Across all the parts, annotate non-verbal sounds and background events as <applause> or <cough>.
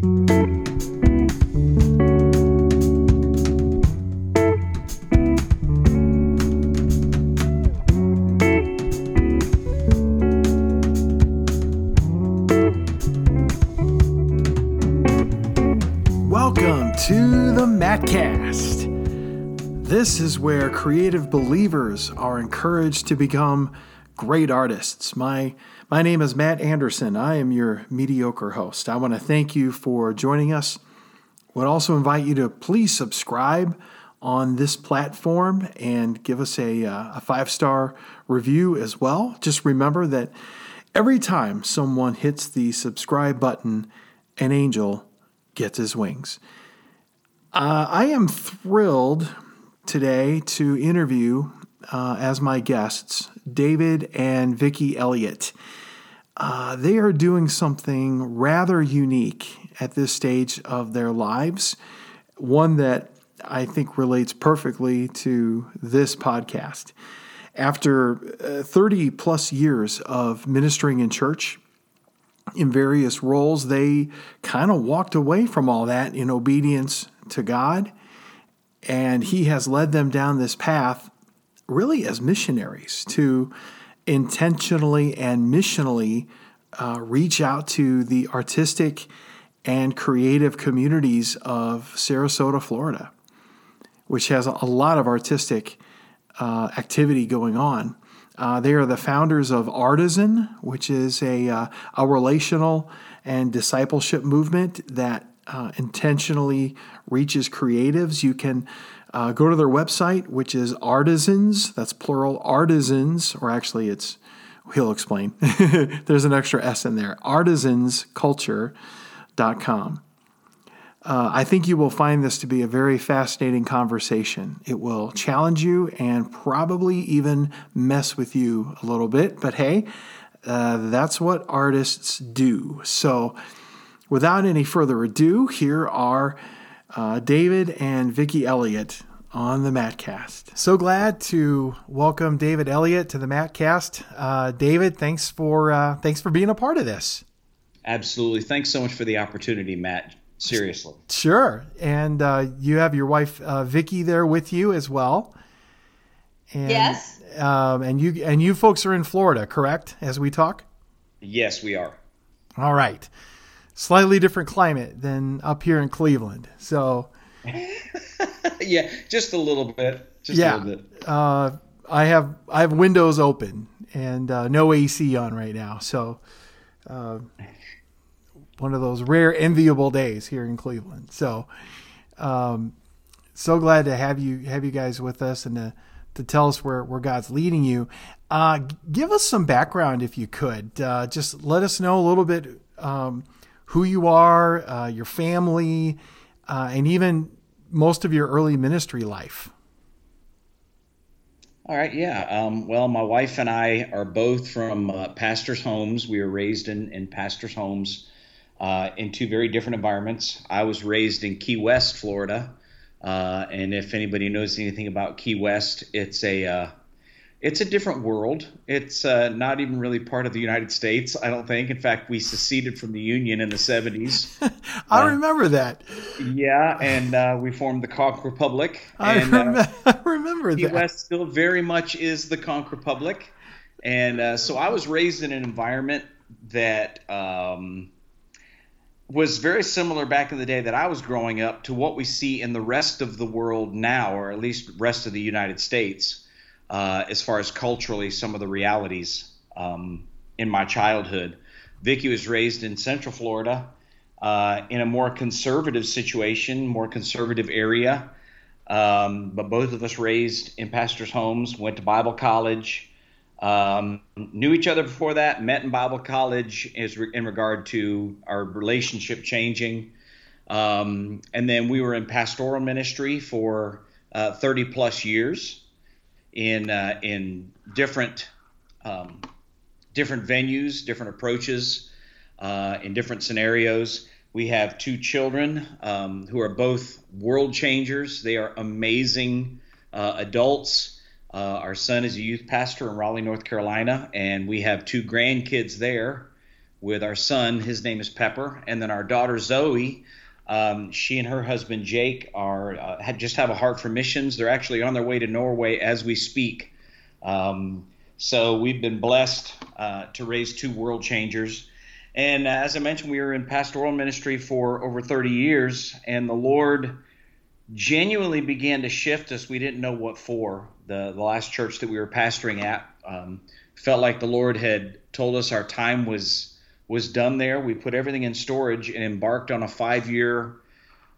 Welcome to the Mattcast. This is where creative believers are encouraged to become great artists. My my name is Matt Anderson. I am your mediocre host. I want to thank you for joining us. Would also invite you to please subscribe on this platform and give us a, uh, a five star review as well. Just remember that every time someone hits the subscribe button, an angel gets his wings. Uh, I am thrilled today to interview uh, as my guests David and Vicki Elliott. Uh, they are doing something rather unique at this stage of their lives, one that I think relates perfectly to this podcast. After uh, 30 plus years of ministering in church, in various roles, they kind of walked away from all that in obedience to God. And He has led them down this path really as missionaries to intentionally and missionally uh, reach out to the artistic and creative communities of Sarasota, Florida, which has a lot of artistic uh, activity going on. Uh, they are the founders of Artisan, which is a, uh, a relational and discipleship movement that uh, intentionally reaches creatives. You can uh, go to their website, which is Artisans, that's plural, Artisans, or actually it's, he'll explain. <laughs> There's an extra S in there, artisansculture.com. Uh, I think you will find this to be a very fascinating conversation. It will challenge you and probably even mess with you a little bit, but hey, uh, that's what artists do. So, without any further ado, here are uh, David and Vicki Elliott on the Mattcast. So glad to welcome David Elliott to the Mattcast. Uh, David, thanks for uh, thanks for being a part of this. Absolutely. Thanks so much for the opportunity, Matt. Seriously. Sure. And uh, you have your wife uh, Vicki there with you as well. And, yes. Um, and you and you folks are in Florida, correct? As we talk. Yes, we are. All right. Slightly different climate than up here in Cleveland. So. <laughs> yeah, just a little bit. Just yeah. a little bit. Uh, I have I have windows open and uh, no AC on right now, so uh, one of those rare enviable days here in Cleveland. So, um, so glad to have you have you guys with us and to to tell us where where God's leading you. Uh, give us some background if you could. Uh, just let us know a little bit um, who you are, uh, your family, uh, and even most of your early ministry life. All right, yeah. Um, well, my wife and I are both from uh, pastors' homes. We were raised in, in pastors' homes uh, in two very different environments. I was raised in Key West, Florida, uh, and if anybody knows anything about Key West, it's a uh, it's a different world. It's uh, not even really part of the United States, I don't think. In fact, we seceded from the Union in the 70s. <laughs> I uh, remember that. Yeah, and uh, we formed the Conch Republic. <laughs> I, and, rem- <laughs> I remember that. West still very much is the Conch Republic. And so I was raised in an environment that. Um, was very similar back in the day that I was growing up to what we see in the rest of the world now, or at least rest of the United States, uh, as far as culturally some of the realities um, in my childhood. Vicki was raised in Central Florida uh, in a more conservative situation, more conservative area. Um, but both of us raised in pastors' homes, went to Bible college, um, knew each other before that, met in Bible college is re- in regard to our relationship changing. Um, and then we were in pastoral ministry for uh, 30 plus years in, uh, in different, um, different venues, different approaches, uh, in different scenarios. We have two children um, who are both world changers. They are amazing uh, adults. Uh, our son is a youth pastor in Raleigh, North Carolina, and we have two grandkids there with our son. His name is Pepper, and then our daughter Zoe. Um, she and her husband Jake are uh, had, just have a heart for missions. They're actually on their way to Norway as we speak. Um, so we've been blessed uh, to raise two world changers. And uh, as I mentioned, we were in pastoral ministry for over 30 years, and the Lord genuinely began to shift us. We didn't know what for. The, the last church that we were pastoring at um, felt like the Lord had told us our time was was done there. We put everything in storage and embarked on a five year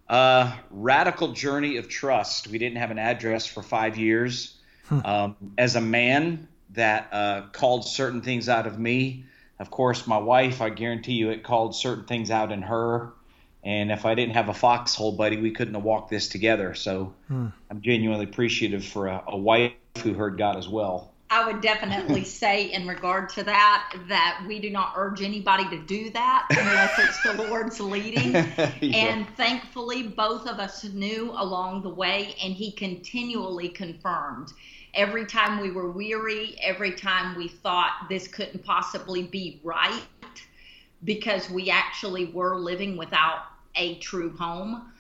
uh, radical journey of trust. We didn't have an address for five years. Hmm. Um, as a man that uh, called certain things out of me, of course, my wife, I guarantee you, it called certain things out in her. And if I didn't have a foxhole buddy, we couldn't have walked this together. So hmm. I'm genuinely appreciative for a, a wife who heard God as well. I would definitely <laughs> say, in regard to that, that we do not urge anybody to do that unless it's the <laughs> Lord's leading. <laughs> yeah. And thankfully, both of us knew along the way, and He continually confirmed. Every time we were weary, every time we thought this couldn't possibly be right, because we actually were living without a true home.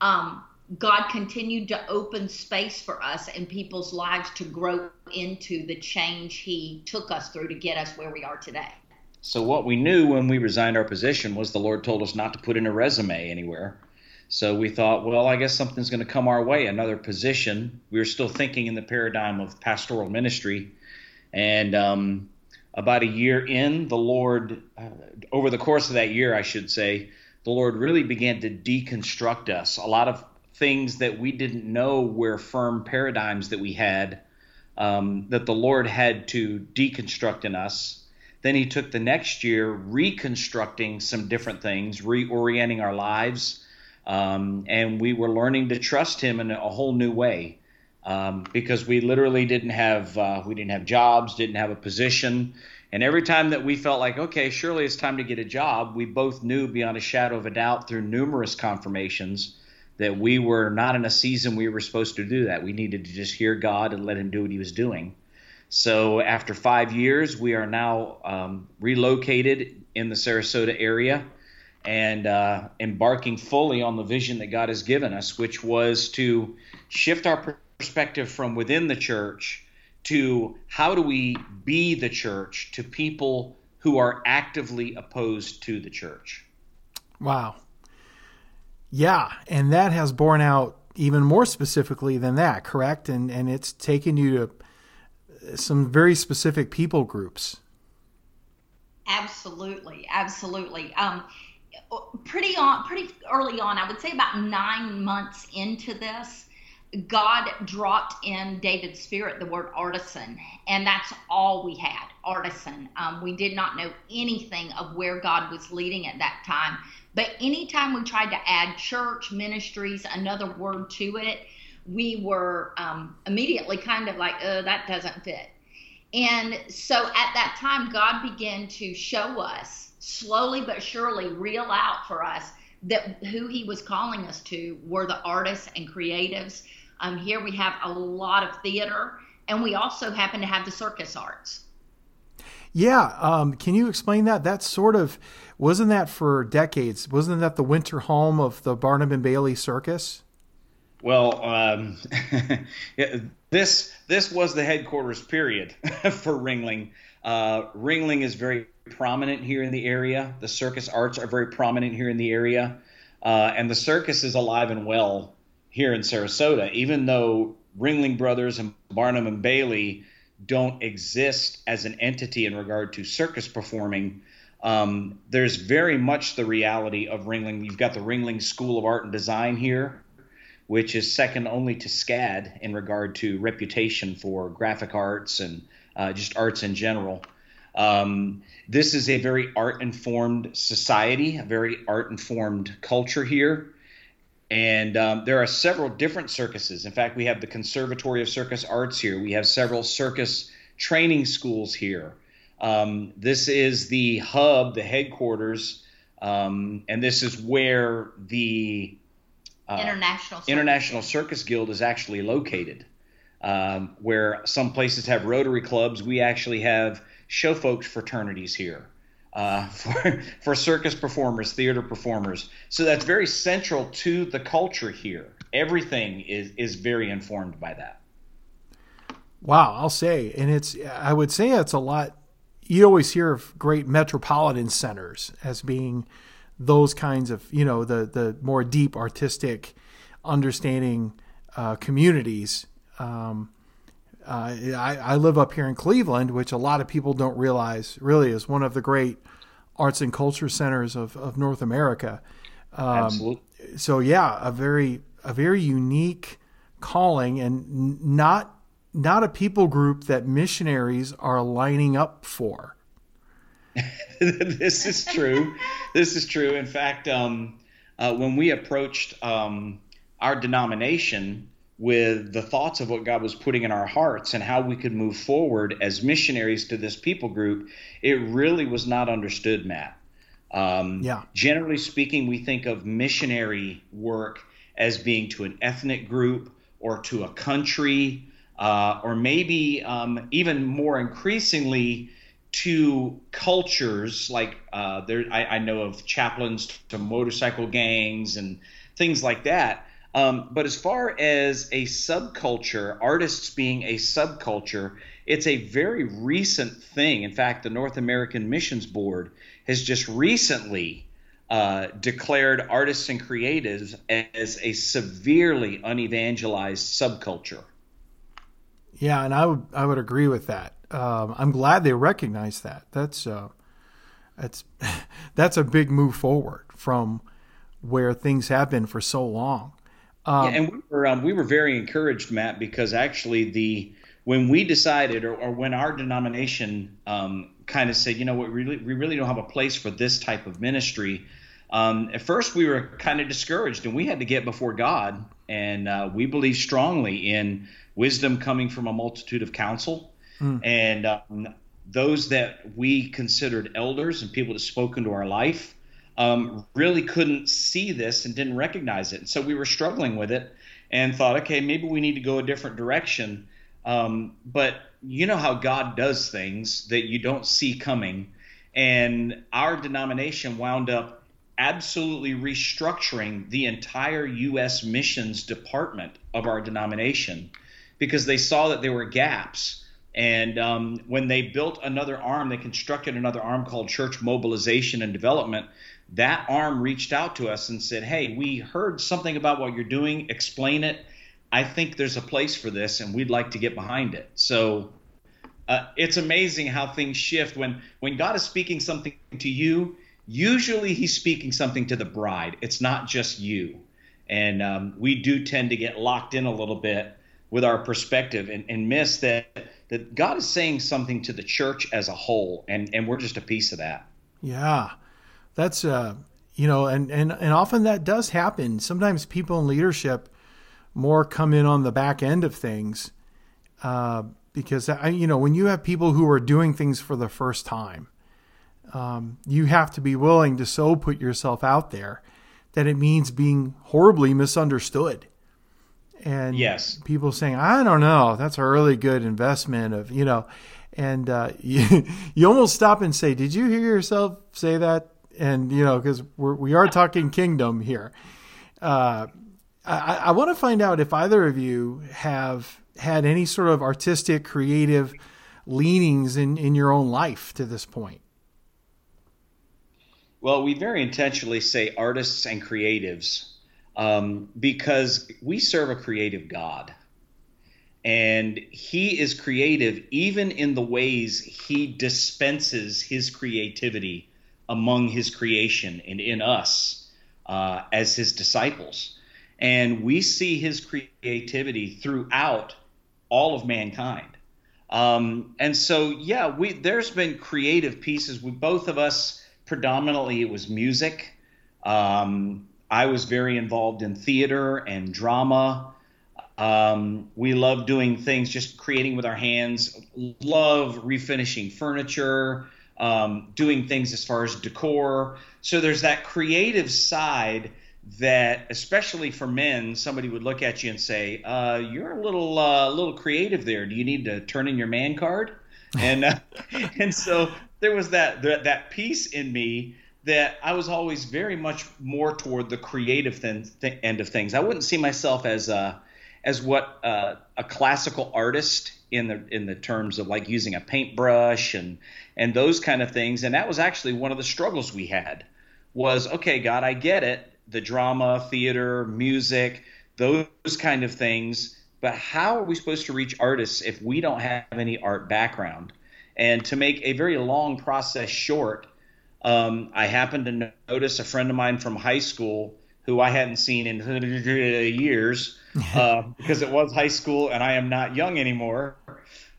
Um, God continued to open space for us and people's lives to grow into the change He took us through to get us where we are today. So, what we knew when we resigned our position was the Lord told us not to put in a resume anywhere. So, we thought, well, I guess something's going to come our way, another position. We were still thinking in the paradigm of pastoral ministry. And um, about a year in, the Lord, uh, over the course of that year, I should say, the Lord really began to deconstruct us. A lot of things that we didn't know were firm paradigms that we had um, that the Lord had to deconstruct in us. Then He took the next year reconstructing some different things, reorienting our lives, um, and we were learning to trust Him in a whole new way. Um, because we literally didn't have uh, we didn't have jobs, didn't have a position, and every time that we felt like okay, surely it's time to get a job, we both knew beyond a shadow of a doubt through numerous confirmations that we were not in a season we were supposed to do that. We needed to just hear God and let Him do what He was doing. So after five years, we are now um, relocated in the Sarasota area and uh, embarking fully on the vision that God has given us, which was to shift our perspective from within the church to how do we be the church to people who are actively opposed to the church. Wow. Yeah, and that has borne out even more specifically than that, correct? And and it's taken you to some very specific people groups. Absolutely, absolutely. Um, pretty on, pretty early on, I would say about nine months into this, God dropped in David's spirit the word artisan, and that's all we had artisan. Um, we did not know anything of where God was leading at that time. But anytime we tried to add church, ministries, another word to it, we were um, immediately kind of like, oh, that doesn't fit. And so at that time, God began to show us slowly but surely, reel out for us that who He was calling us to were the artists and creatives. Um, here we have a lot of theater, and we also happen to have the circus arts. Yeah, um, can you explain that? That sort of wasn't that for decades? Wasn't that the winter home of the Barnum and Bailey Circus? Well, um, <laughs> this this was the headquarters period <laughs> for Ringling. Uh, Ringling is very prominent here in the area. The circus arts are very prominent here in the area, uh, and the circus is alive and well here in Sarasota. Even though Ringling Brothers and Barnum and Bailey don't exist as an entity in regard to circus performing. Um, there's very much the reality of Ringling. You've got the Ringling School of Art and Design here, which is second only to SCAD in regard to reputation for graphic arts and uh, just arts in general. Um, this is a very art informed society, a very art informed culture here. And um, there are several different circuses. In fact, we have the Conservatory of Circus Arts here. We have several circus training schools here. Um, this is the hub, the headquarters, um, and this is where the uh, International Circus. International Circus Guild is actually located. Um, where some places have Rotary clubs, we actually have show folks fraternities here. Uh, <laughs> for, for circus performers, theater performers. So that's very central to the culture here. Everything is, is very informed by that. Wow, I'll say. And it's, I would say it's a lot. You always hear of great metropolitan centers as being those kinds of, you know, the, the more deep artistic understanding uh, communities. Um, uh, I, I, live up here in Cleveland, which a lot of people don't realize really is one of the great arts and culture centers of, of North America. Um, Absolutely. So yeah, a very a very unique calling, and not not a people group that missionaries are lining up for. <laughs> this is true. this is true. In fact, um, uh, when we approached um, our denomination with the thoughts of what God was putting in our hearts and how we could move forward as missionaries to this people group, it really was not understood, Matt. Um, yeah. Generally speaking, we think of missionary work as being to an ethnic group or to a country, uh, or maybe um, even more increasingly to cultures. Like uh, there, I, I know of chaplains to motorcycle gangs and things like that. Um, but as far as a subculture, artists being a subculture, it's a very recent thing. In fact, the North American Missions Board has just recently uh, declared artists and creatives as a severely unevangelized subculture. Yeah, and I would I would agree with that. Um, I'm glad they recognize that. That's uh, that's <laughs> that's a big move forward from where things have been for so long. Um, yeah, and we were um, we were very encouraged, Matt, because actually the when we decided, or, or when our denomination um, kind of said, you know what, we really we really don't have a place for this type of ministry. Um, at first, we were kind of discouraged, and we had to get before God, and uh, we believe strongly in wisdom coming from a multitude of counsel, mm. and um, those that we considered elders and people that spoke into our life um, really couldn't see this and didn't recognize it. And so we were struggling with it and thought, okay, maybe we need to go a different direction. Um, but you know how God does things that you don't see coming. And our denomination wound up absolutely restructuring the entire U.S. missions department of our denomination because they saw that there were gaps. And um, when they built another arm, they constructed another arm called Church Mobilization and Development that arm reached out to us and said, Hey, we heard something about what you're doing. Explain it. I think there's a place for this, and we'd like to get behind it. So uh, it's amazing how things shift when when God is speaking something to you. Usually, He's speaking something to the bride. It's not just you, and um, we do tend to get locked in a little bit with our perspective and, and miss that that God is saying something to the church as a whole, and and we're just a piece of that. Yeah, that's uh, you know, and and and often that does happen. Sometimes people in leadership more come in on the back end of things uh, because I, you know, when you have people who are doing things for the first time, um, you have to be willing to so put yourself out there that it means being horribly misunderstood. And yes, people saying, "I don't know, that's a really good investment of you know." And uh, <laughs> you, you almost stop and say, "Did you hear yourself say that and you know because we're we are talking kingdom here. Uh, I, I want to find out if either of you have had any sort of artistic, creative leanings in in your own life to this point. Well, we very intentionally say artists and creatives um, because we serve a creative God. And he is creative even in the ways he dispenses his creativity among his creation and in us uh, as his disciples. And we see his creativity throughout all of mankind. Um, and so, yeah, we there's been creative pieces. We both of us predominantly it was music. Um, I was very involved in theater and drama. Um, we love doing things, just creating with our hands. Love refinishing furniture um, doing things as far as decor. So there's that creative side that, especially for men, somebody would look at you and say, uh, "You're a little, uh, little creative there. Do you need to turn in your man card?" <laughs> And uh, and so there was that, that that piece in me that I was always very much more toward the creative th- end of things. I wouldn't see myself as a as what uh, a classical artist in the in the terms of like using a paintbrush and and those kind of things. And that was actually one of the struggles we had was okay, God, I get it, the drama, theater, music, those kind of things. But how are we supposed to reach artists if we don't have any art background? And to make a very long process short, um, I happened to notice a friend of mine from high school who I hadn't seen in <laughs> years <laughs> uh, because it was high school and I am not young anymore.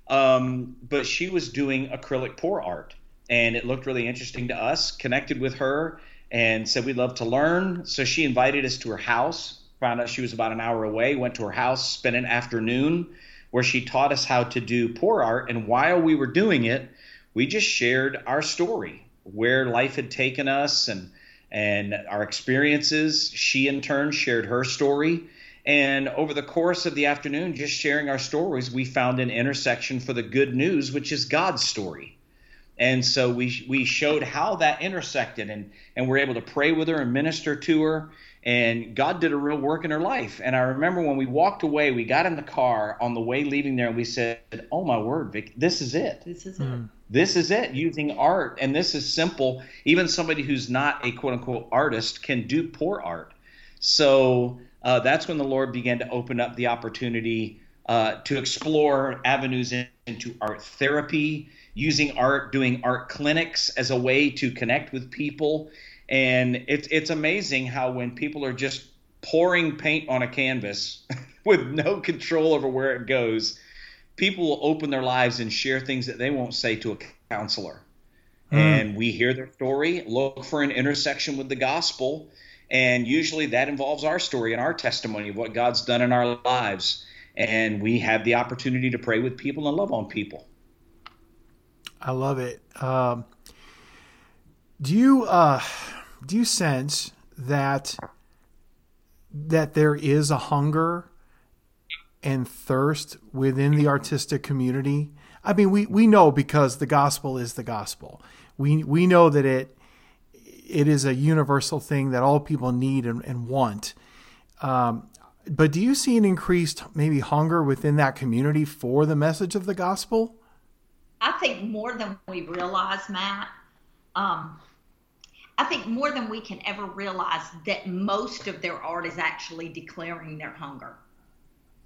Um, but she was doing acrylic pour art and it looked really interesting to us. Connected with her and said we'd love to learn. So she invited us to her house. Found out she was about an hour away. Went to her house, spent an afternoon where she taught us how to do pour art. And while we were doing it, we just shared our story, where life had taken us, and and our experiences. She in turn shared her story. And over the course of the afternoon, just sharing our stories, we found an intersection for the good news, which is God's story. And so we we showed how that intersected, and and we're able to pray with her and minister to her. And God did a real work in her life. And I remember when we walked away, we got in the car on the way leaving there, and we said, "Oh my word, Vic, this is it. This is it. Mm. This is it. Using art, and this is simple. Even somebody who's not a quote unquote artist can do pour art. So uh, that's when the Lord began to open up the opportunity uh, to explore avenues in, into art therapy using art, doing art clinics as a way to connect with people. And it's it's amazing how when people are just pouring paint on a canvas <laughs> with no control over where it goes, people will open their lives and share things that they won't say to a counselor. Mm. And we hear their story, look for an intersection with the gospel, and usually that involves our story and our testimony of what God's done in our lives. And we have the opportunity to pray with people and love on people. I love it. Um, do you uh, do you sense that that there is a hunger and thirst within the artistic community? I mean, we, we know because the gospel is the gospel. We we know that it it is a universal thing that all people need and, and want. Um, but do you see an increased maybe hunger within that community for the message of the gospel? I think more than we realize, Matt. Um, I think more than we can ever realize that most of their art is actually declaring their hunger.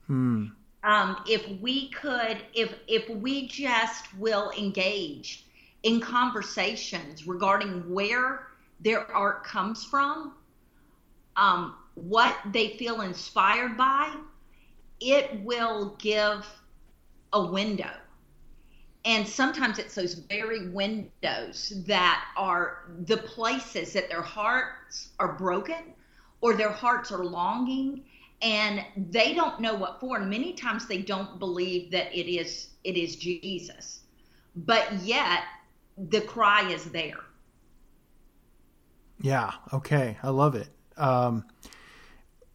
Hmm. Um, if we could, if if we just will engage in conversations regarding where their art comes from, um, what they feel inspired by, it will give a window. And sometimes it's those very windows that are the places that their hearts are broken or their hearts are longing and they don't know what for. And many times they don't believe that it is it is jesus. But yet the cry is there yeah okay i love it. Um,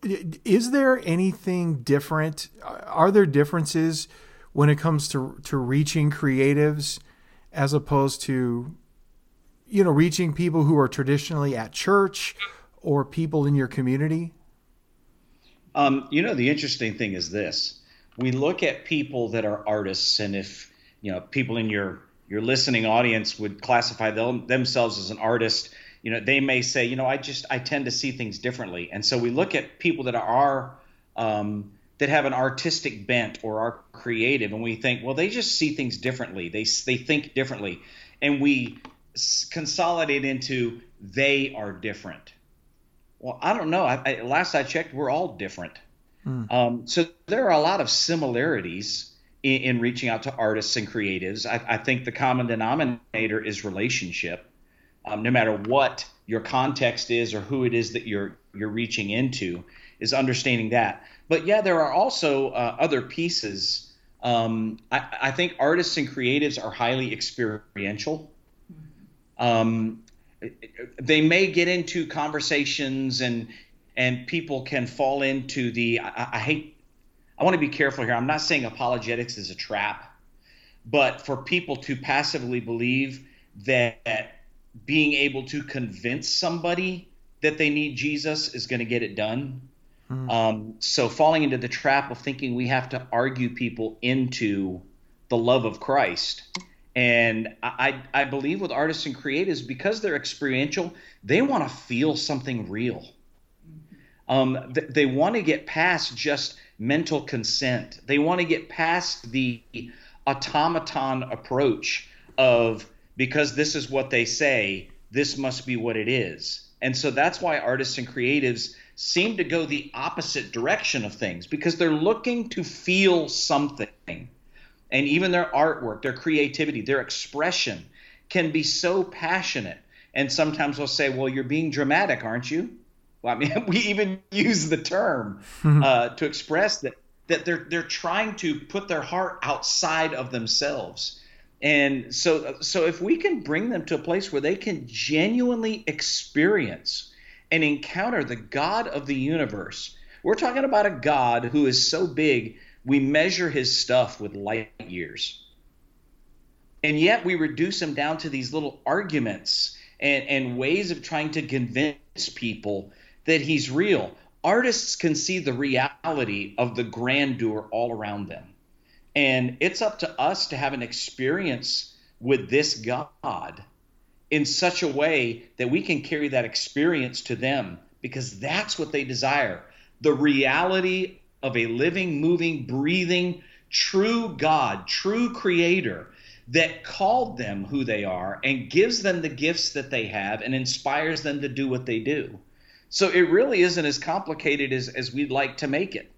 is there anything different are there differences when it comes to to reaching creatives as opposed to you know reaching people who are traditionally at church or people in your community? Um, you know the interesting thing is this. We look at people that are artists and if you know people in your your listening audience would classify them, themselves as an artist you know they may say you know i just i tend to see things differently. And so we look at people that are um, that have an artistic bent or are creative and we think well they just see things differently. They they think differently. And we consolidate into they are different. Well i don't know. I, I, last i checked we're all different. Mm. um, so there are a lot of similarities in, in reaching out to artists and creatives. I, I, think the common denominator is relationship um, no matter what your context is or who it is that you're you're reaching into is understanding that but yeah, there are also uh, other pieces. Um, I, I, think artists and creatives are highly experiential. Um, they may get into conversations and and people can fall into the I, I hate I want to be careful here. I'm not saying apologetics is a trap, but for people to passively believe that being able to convince somebody that they need Jesus is going to get it done. Mm. Um, so falling into the trap of thinking we have to argue people into the love of Christ. And I, I believe with artists and creatives, because they're experiential, they want to feel something real. Um, th- they want to get past just mental consent. They want to get past the automaton approach of because this is what they say, this must be what it is. And so that's why artists and creatives seem to go the opposite direction of things because they're looking to feel something. And even their artwork, their creativity, their expression can be so passionate. And sometimes we'll say, Well, you're being dramatic, aren't you? Well, I mean, <laughs> we even use the term <laughs> uh, to express that that they're they're trying to put their heart outside of themselves. And so so if we can bring them to a place where they can genuinely experience and encounter the God of the universe. We're talking about a God who is so big we measure his stuff with light years. And yet we reduce him down to these little arguments and, and ways of trying to convince people that he's real. Artists can see the reality of the grandeur all around them. And it's up to us to have an experience with this God in such a way that we can carry that experience to them because that's what they desire the reality of a living, moving, breathing, true God, true creator that called them who they are and gives them the gifts that they have and inspires them to do what they do. So it really isn't as complicated as, as we'd like to make it.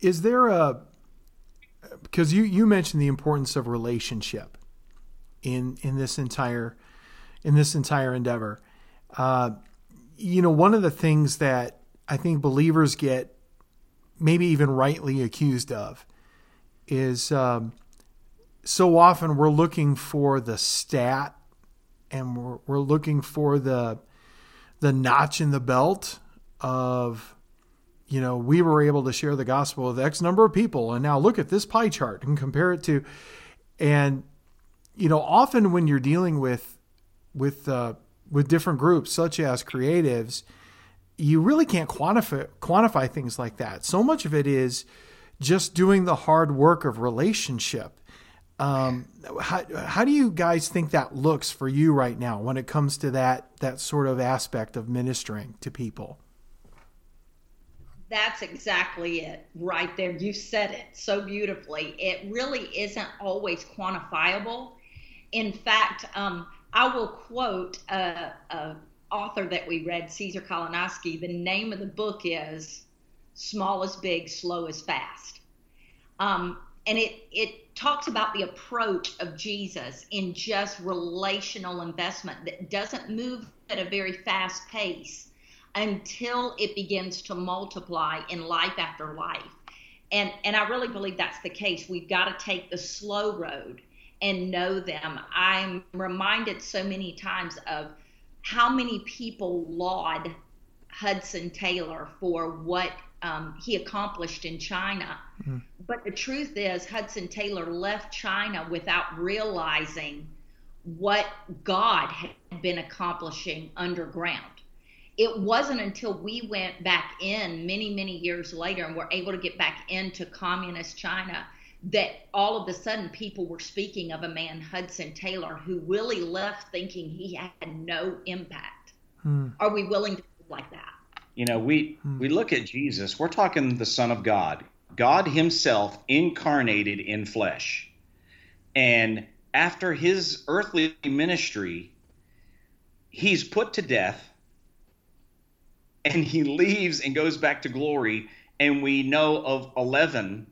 Is there a because you, you mentioned the importance of relationship in in this entire in this entire endeavor. Uh, you know, one of the things that I think believers get maybe even rightly accused of is um, so often we're looking for the stat and we're, we're looking for the the notch in the belt of you know we were able to share the gospel with x number of people. And now look at this pie chart and compare it to and you know often when you're dealing with with uh, with different groups such as creatives you really can't quantify quantify things like that. So much of it is just doing the hard work of relationship. Um, how, how do you guys think that looks for you right now when it comes to that that sort of aspect of ministering to people? That's exactly it right there. You said it so beautifully. It really isn't always quantifiable. In fact, um, I will quote a, a, author that we read, Caesar Kalinowski. The name of the book is "Small is Big, Slow is Fast," um, and it it talks about the approach of Jesus in just relational investment that doesn't move at a very fast pace until it begins to multiply in life after life. And and I really believe that's the case. We've got to take the slow road and know them. I'm reminded so many times of how many people laud Hudson Taylor for what um, he accomplished in China. Mm. But the truth is, Hudson Taylor left China without realizing what God had been accomplishing underground. It wasn't until we went back in many, many years later and were able to get back into communist China that all of a sudden people were speaking of a man, Hudson Taylor, who really left thinking he had no impact. Hmm. Are we willing to like that? You know, we hmm. we look at Jesus, we're talking the Son of God, God Himself incarnated in flesh. And after his earthly ministry, he's put to death and he leaves and goes back to glory. And we know of 11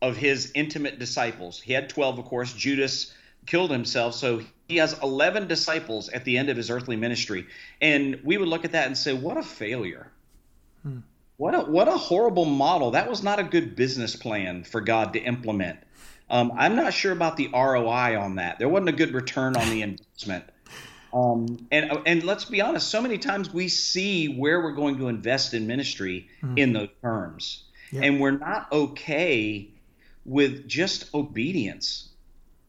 of his intimate disciples. He had 12, of course. Judas killed himself. So he has 11 disciples at the end of his earthly ministry. And we would look at that and say, what a failure. Hmm. What a, what a horrible model. That was not a good business plan for God to implement. Um, I'm not sure about the ROI on that. There wasn't a good return on the investment. Um, and and let's be honest, so many times we see where we're going to invest in ministry mm. in those terms, and we're not okay with just obedience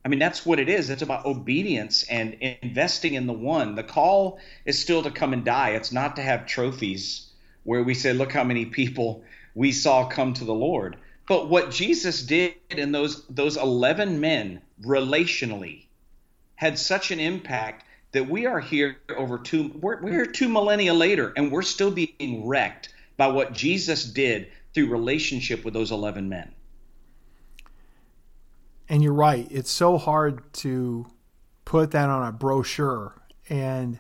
I mean, that's what it is. It's about obedience and investing in the one. The call is still to come and die. It's not to have trophies where we say, look how many people we saw come to the Lord. But what Jesus did in those those 11 men relationally had such an impact that we are here over two we're, we're two millennia later and we're still being wrecked by what Jesus did through relationship with those 11 men. And you're right. It's so hard to put that on a brochure. And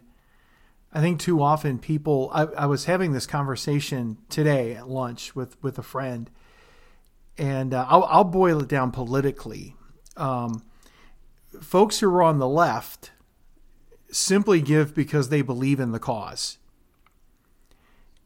I think too often people, I, I was having this conversation today at lunch with, with a friend, and uh, I'll, I'll, boil it down politically. Um, folks who are on the left simply give because they believe in the cause.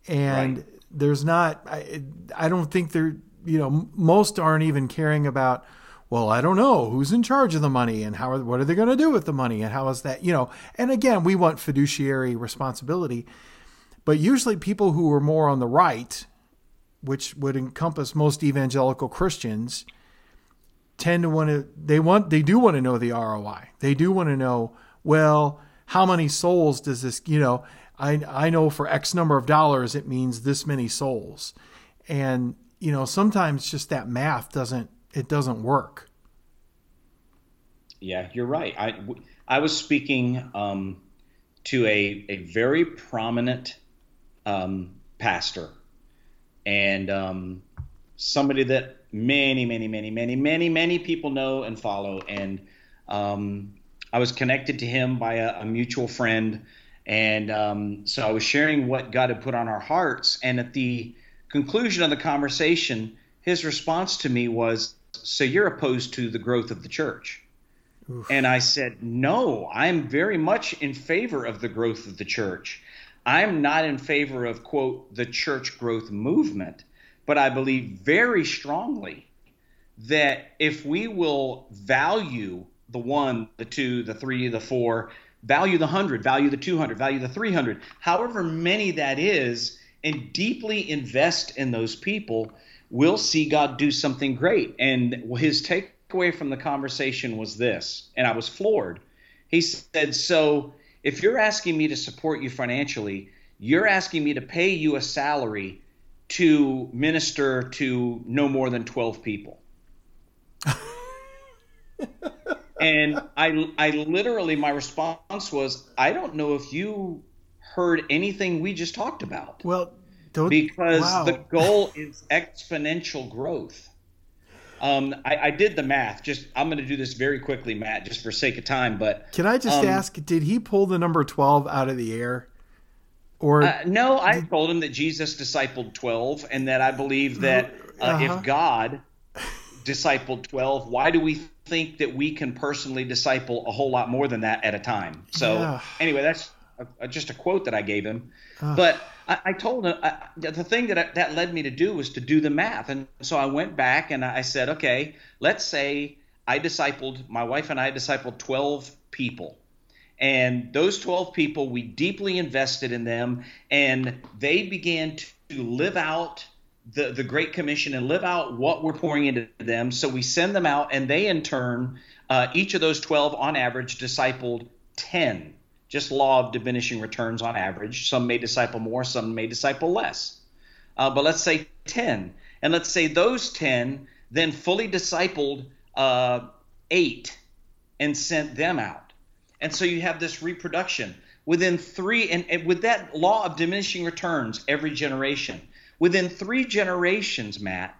And right. there's not, I, I don't think they're, you know, most aren't even caring about, well, I don't know who's in charge of the money and how are, what are they going to do with the money and how is that, you know, and again, we want fiduciary responsibility, but usually people who are more on the right, which would encompass most evangelical Christians, tend to want to, they want, they do want to know the ROI. They do want to know, well, how many souls does this, you know, I, I know for X number of dollars, it means this many souls. And, you know, sometimes just that math doesn't, it doesn't work. Yeah, you're right. I, I was speaking um, to a, a very prominent um, pastor and um, somebody that many, many, many, many, many, many people know and follow. And um, I was connected to him by a, a mutual friend. And um, so I was sharing what God had put on our hearts. And at the conclusion of the conversation, his response to me was, So you're opposed to the growth of the church? Oof. And I said, No, I'm very much in favor of the growth of the church. I'm not in favor of, quote, the church growth movement, but I believe very strongly that if we will value the one, the two, the three, the four, value the hundred, value the 200, value the 300, however many that is, and deeply invest in those people, we'll see God do something great. And his takeaway from the conversation was this, and I was floored. He said, So if you're asking me to support you financially, you're asking me to pay you a salary to minister to no more than 12 people. <laughs> and I, I literally, my response was, I don't know if you heard anything we just talked about. Well, because wow. the goal is exponential growth. Um, I, I, did the math. Just I'm going to do this very quickly, Matt, just for sake of time. But can I just um, ask, did he pull the number twelve out of the air? Or uh, no, I told him that Jesus discipled twelve, and that I believe that uh, uh-huh. if God discipled twelve, why do we think that we can personally disciple a whole lot more than that at a time. So yeah. anyway, that's a, a, just a quote that I gave him. Uh. But I, I, told him I, the thing that that led me to do was to do the math, and so I went back and I said, okay, let's say I discipled my wife and I discipled twelve people. And those 12 people, we deeply invested in them, and they began to live out the, the Great Commission and live out what we're pouring into them. So we send them out, and they in turn, uh, each of those 12 on average, discipled 10. Just law of diminishing returns on average. Some may disciple more, some may disciple less. Uh, but let's say 10. And let's say those 10 then fully discipled uh, eight and sent them out. And so you have this reproduction within three, and, and with that law of diminishing returns every generation Within three generations, Matt,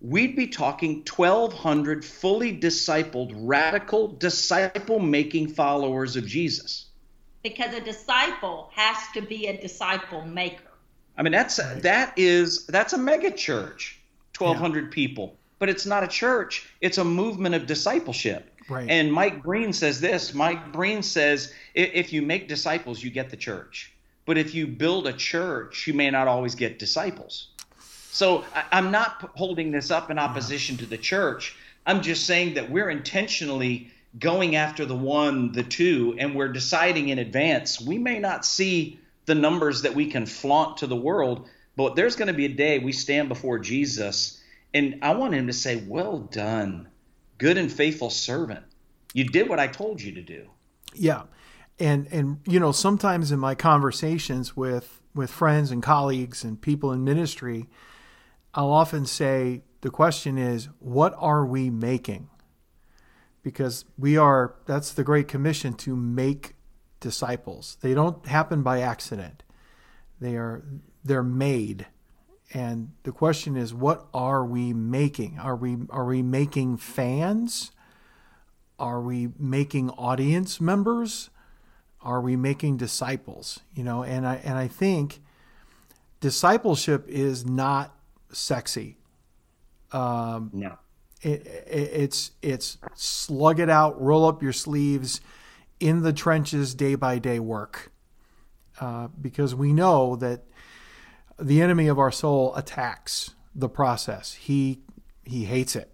we'd be talking 1,200 fully discipled, radical, disciple making followers of Jesus. Because a disciple has to be a disciple maker. I mean, that's right. that is that's a mega church, 1,200 yeah. people, but it's not a church; it's a movement of discipleship. Right. And Mike Breen says this. Mike Breen says, if you make disciples, you get the church. But if you build a church, you may not always get disciples. So I, am not holding this up in opposition to the church. I'm just saying that we're intentionally going after the one, the two, and we're deciding in advance. We may not see the numbers that we can flaunt to the world, but there's going to be a day we stand before Jesus, and I want him to say, Well done, good and faithful servant. You did what I told you to do. Yeah. And and you know, sometimes in my conversations with with friends and colleagues and people in ministry, I'll often say the question is, what are we making? Because we are that's the great commission to make disciples. They don't happen by accident. They are they're made. And the question is what are we making? Are we are we making fans? Are we making audience members? Are we making disciples? You know, and I and I think discipleship is not sexy. Um, no. It, it, it's it's slug it out, roll up your sleeves, in the trenches, day by day work, uh, because we know that the enemy of our soul attacks the process. He he hates it,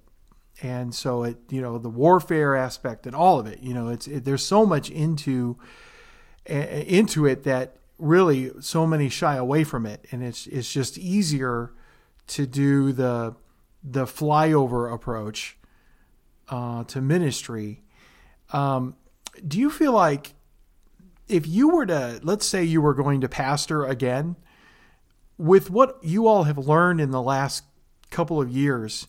and so it you know the warfare aspect and all of it. You know, it's it, there's so much into into it that really so many shy away from it, and it's it's just easier to do the the flyover approach uh, to ministry. Um, do you feel like if you were to, let's say you were going to pastor again, with what you all have learned in the last couple of years,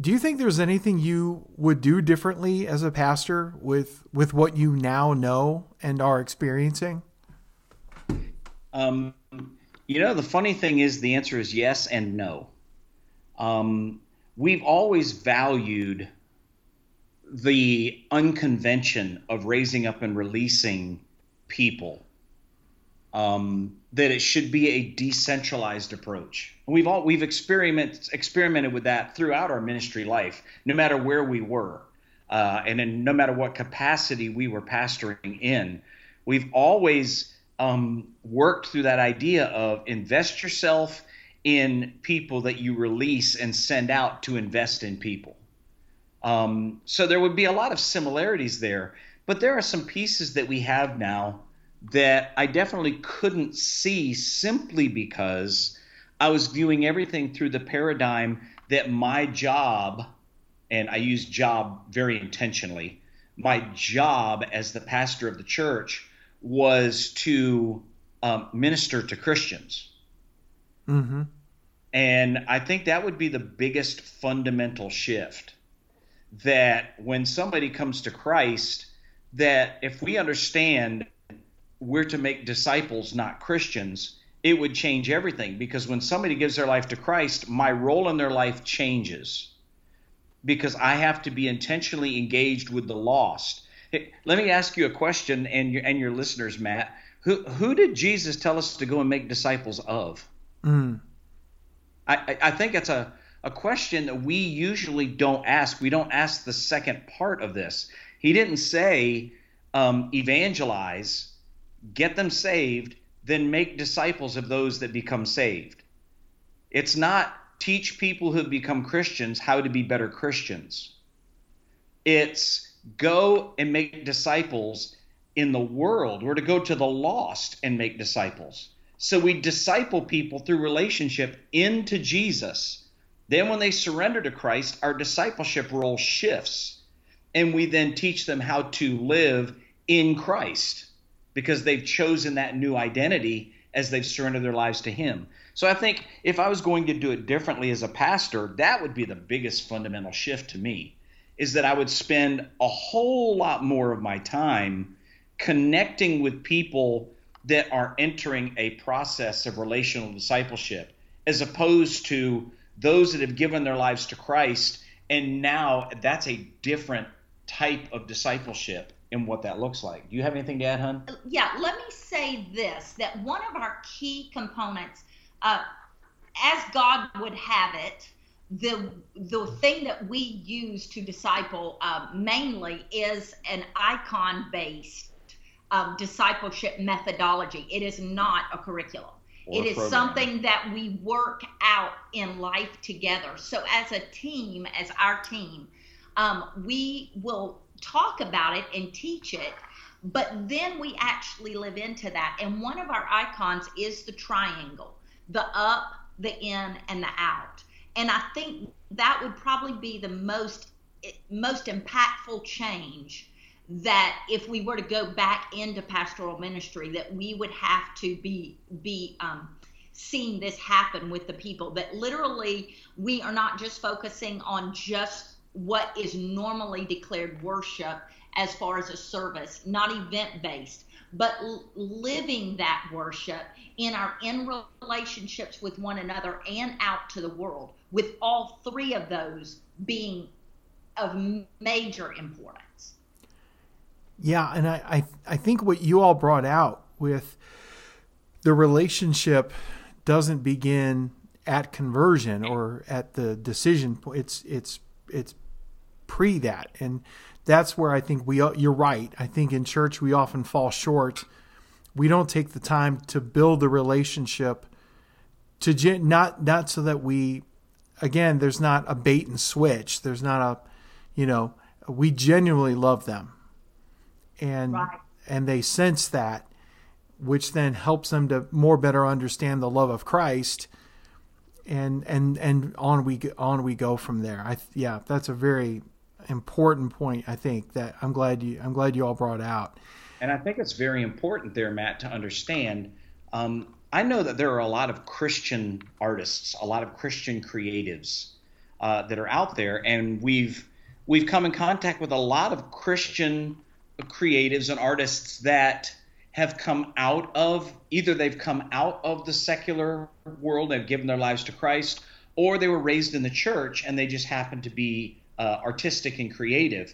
do you think there's anything you would do differently as a pastor with with what you now know and are experiencing? Um, you know, the funny thing is the answer is yes and no. Um, we've always valued the unconvention of raising up and releasing people. Um, that it should be a decentralized approach. We've all we've experimented experimented with that throughout our ministry life, no matter where we were, uh, and in no matter what capacity we were pastoring in. We've always um, worked through that idea of invest yourself in people that you release and send out to invest in people. Um, so there would be a lot of similarities there, but there are some pieces that we have now that I definitely couldn't see simply because I was viewing everything through the paradigm that my job, and I use job very intentionally, my job as the pastor of the church was to um, minister to Christians. Mm-hmm. And I think that would be the biggest fundamental shift that when somebody comes to Christ, that if we understand we're to make disciples, not Christians, it would change everything. Because when somebody gives their life to Christ, my role in their life changes because I have to be intentionally engaged with the lost. Hey, let me ask you a question, and your, and your listeners, Matt. Who, who did Jesus tell us to go and make disciples of? Mm. I, I think it's a, a question that we usually don't ask. We don't ask the second part of this. He didn't say um, evangelize, get them saved, then make disciples of those that become saved. It's not teach people who become Christians how to be better Christians. It's go and make disciples in the world. We're to go to the lost and make disciples. So we disciple people through relationship into Jesus. Then, when they surrender to Christ, our discipleship role shifts, and we then teach them how to live in Christ because they've chosen that new identity as they've surrendered their lives to Him. So I think if I was going to do it differently as a pastor, that would be the biggest fundamental shift to me is that I would spend a whole lot more of my time connecting with people that are entering a process of relational discipleship as opposed to those that have given their lives to Christ and now that's a different type of discipleship and what that looks like. Do you have anything to add, hun? Yeah, let me say this that one of our key components, uh, as God would have it, the the thing that we use to disciple uh, mainly is an icon based um, discipleship methodology. It is not a curriculum. It is program. something that we work out in life together. So, as a team, as our team, um, we will talk about it and teach it, but then we actually live into that. And one of our icons is the triangle the up, the in, and the out. And I think that would probably be the most most impactful change that if we were to go back into pastoral ministry that we would have to be be um, seeing this happen with the people that literally we are not just focusing on just what is normally declared worship as far as a service not event based but living that worship in our in relationships with one another and out to the world with all three of those being of major importance. Yeah and i i, I think what you all brought out with the relationship doesn't begin at conversion or at the decision point it's it's it's pre that and that's where I think we you're right. I think in church we often fall short. We don't take the time to build the relationship to not not so that we again there's not a bait and switch. There's not a you know, we genuinely love them. And right. and they sense that which then helps them to more better understand the love of Christ and and and on we on we go from there. I yeah, that's a very important point. I think that I'm glad you I'm glad you all brought out. And I think it's very important there, Matt, to understand. Um, I know that there are a lot of Christian artists, a lot of Christian creatives uh, that are out there, and we've we've come in contact with a lot of Christian creatives and artists that have come out of either they've come out of the secular world and given their lives to Christ, or they were raised in the church and they just happen to be uh, artistic and creative,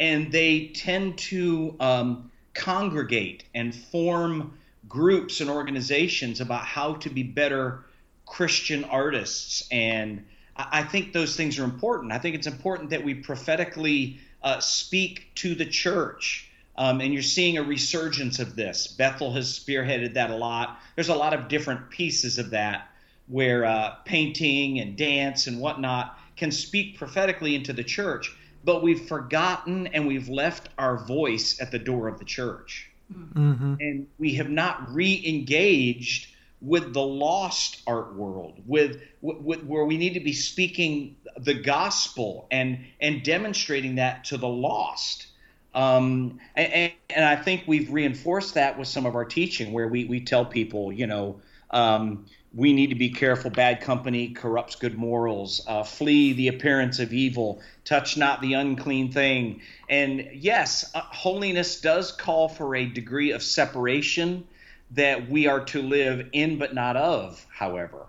and they tend to um, congregate and form groups and organizations about how to be better Christian artists. And I think those things are important. I think it's important that we prophetically uh, speak to the church. Um, and you're seeing a resurgence of this. Bethel has spearheaded that a lot. There's a lot of different pieces of that where uh, painting and dance and whatnot can speak prophetically into the church, but we've forgotten and we've left our voice at the door of the church. Mm-hmm. And we have not re engaged with the lost art world, with, with, with, where we need to be speaking the gospel and, and demonstrating that to the lost. Um, and, and, I think we've reinforced that with some of our teaching, where we, we tell people, you know, um, we need to be careful. Bad company corrupts good morals. Uh, flee the appearance of evil. Touch not the unclean thing. And yes, uh, holiness does call for a degree of separation that we are to live in but not of, however.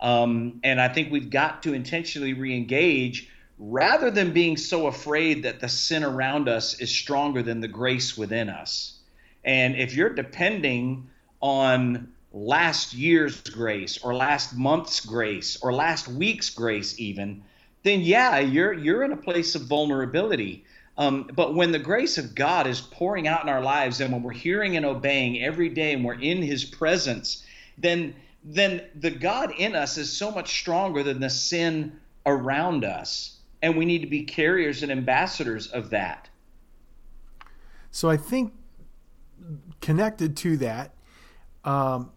Um, and I think we've got to intentionally re engage rather than being so afraid that the sin around us is stronger than the grace within us. And if you're depending on last year's grace or last month's grace or last week's grace even then yeah you're you're in a place of vulnerability. Um, but when the grace of god is pouring out in our lives and when we're hearing and obeying every day and we're in his presence then then the god in us is so much stronger than the sin around us. And we need to be carriers and ambassadors of that. So i think connected to that um,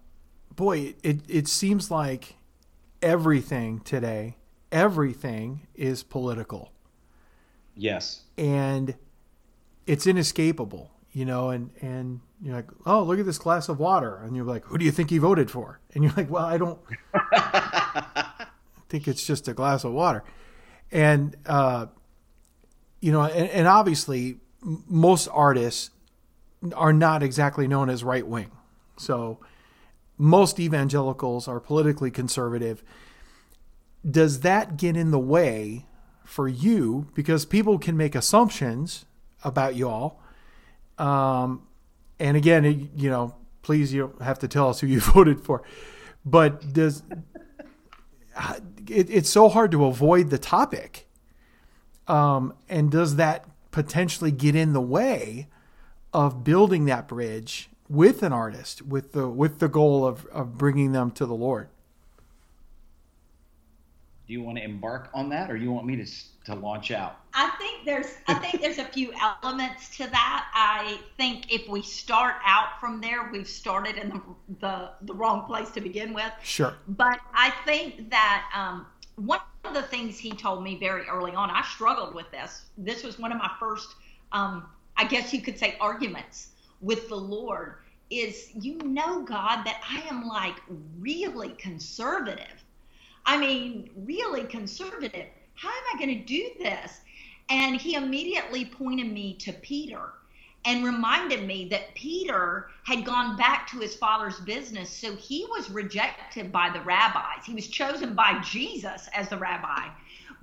boy, it, it seems like everything today, everything is political. Yes. And it's inescapable, you know, and, and you're like, oh, look at this glass of water. And you're like, who do you think he voted for? And you're like, well, I don't I <laughs> think it's just a glass of water. And, uh, you know, and, and obviously, most artists are not exactly known as right wing. So, most evangelicals are politically conservative. Does that get in the way for you? Because people can make assumptions about y'all. Um, and again, you know, please, you don't have to tell us who you <laughs> voted for. But does it, it's so hard to avoid the topic? Um, and does that potentially get in the way of building that bridge with an artist with the with the goal of, of bringing them to the Lord. Do you want to embark on that, or you want me to to launch out? I think there's I think there's a few elements to that. I think if we start out from there, we've started in the the, the wrong place to begin with. Sure. But I think that um, one of the things he told me very early on, I struggled with this. This was one of my first, um, I guess you could say, arguments with the Lord. Is you know, God, that I am like really conservative. I mean, really conservative. How am I going to do this? And he immediately pointed me to Peter and reminded me that Peter had gone back to his father's business. So he was rejected by the rabbis. He was chosen by Jesus as the rabbi,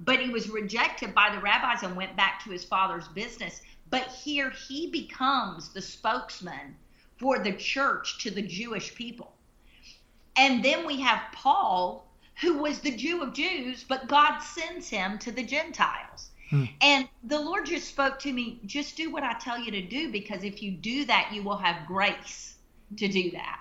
but he was rejected by the rabbis and went back to his father's business. But here he becomes the spokesman for the church to the Jewish people. And then we have Paul, who was the Jew of Jews, but God sends him to the Gentiles. Hmm. And the Lord just spoke to me, just do what I tell you to do, because if you do that, you will have grace to do that.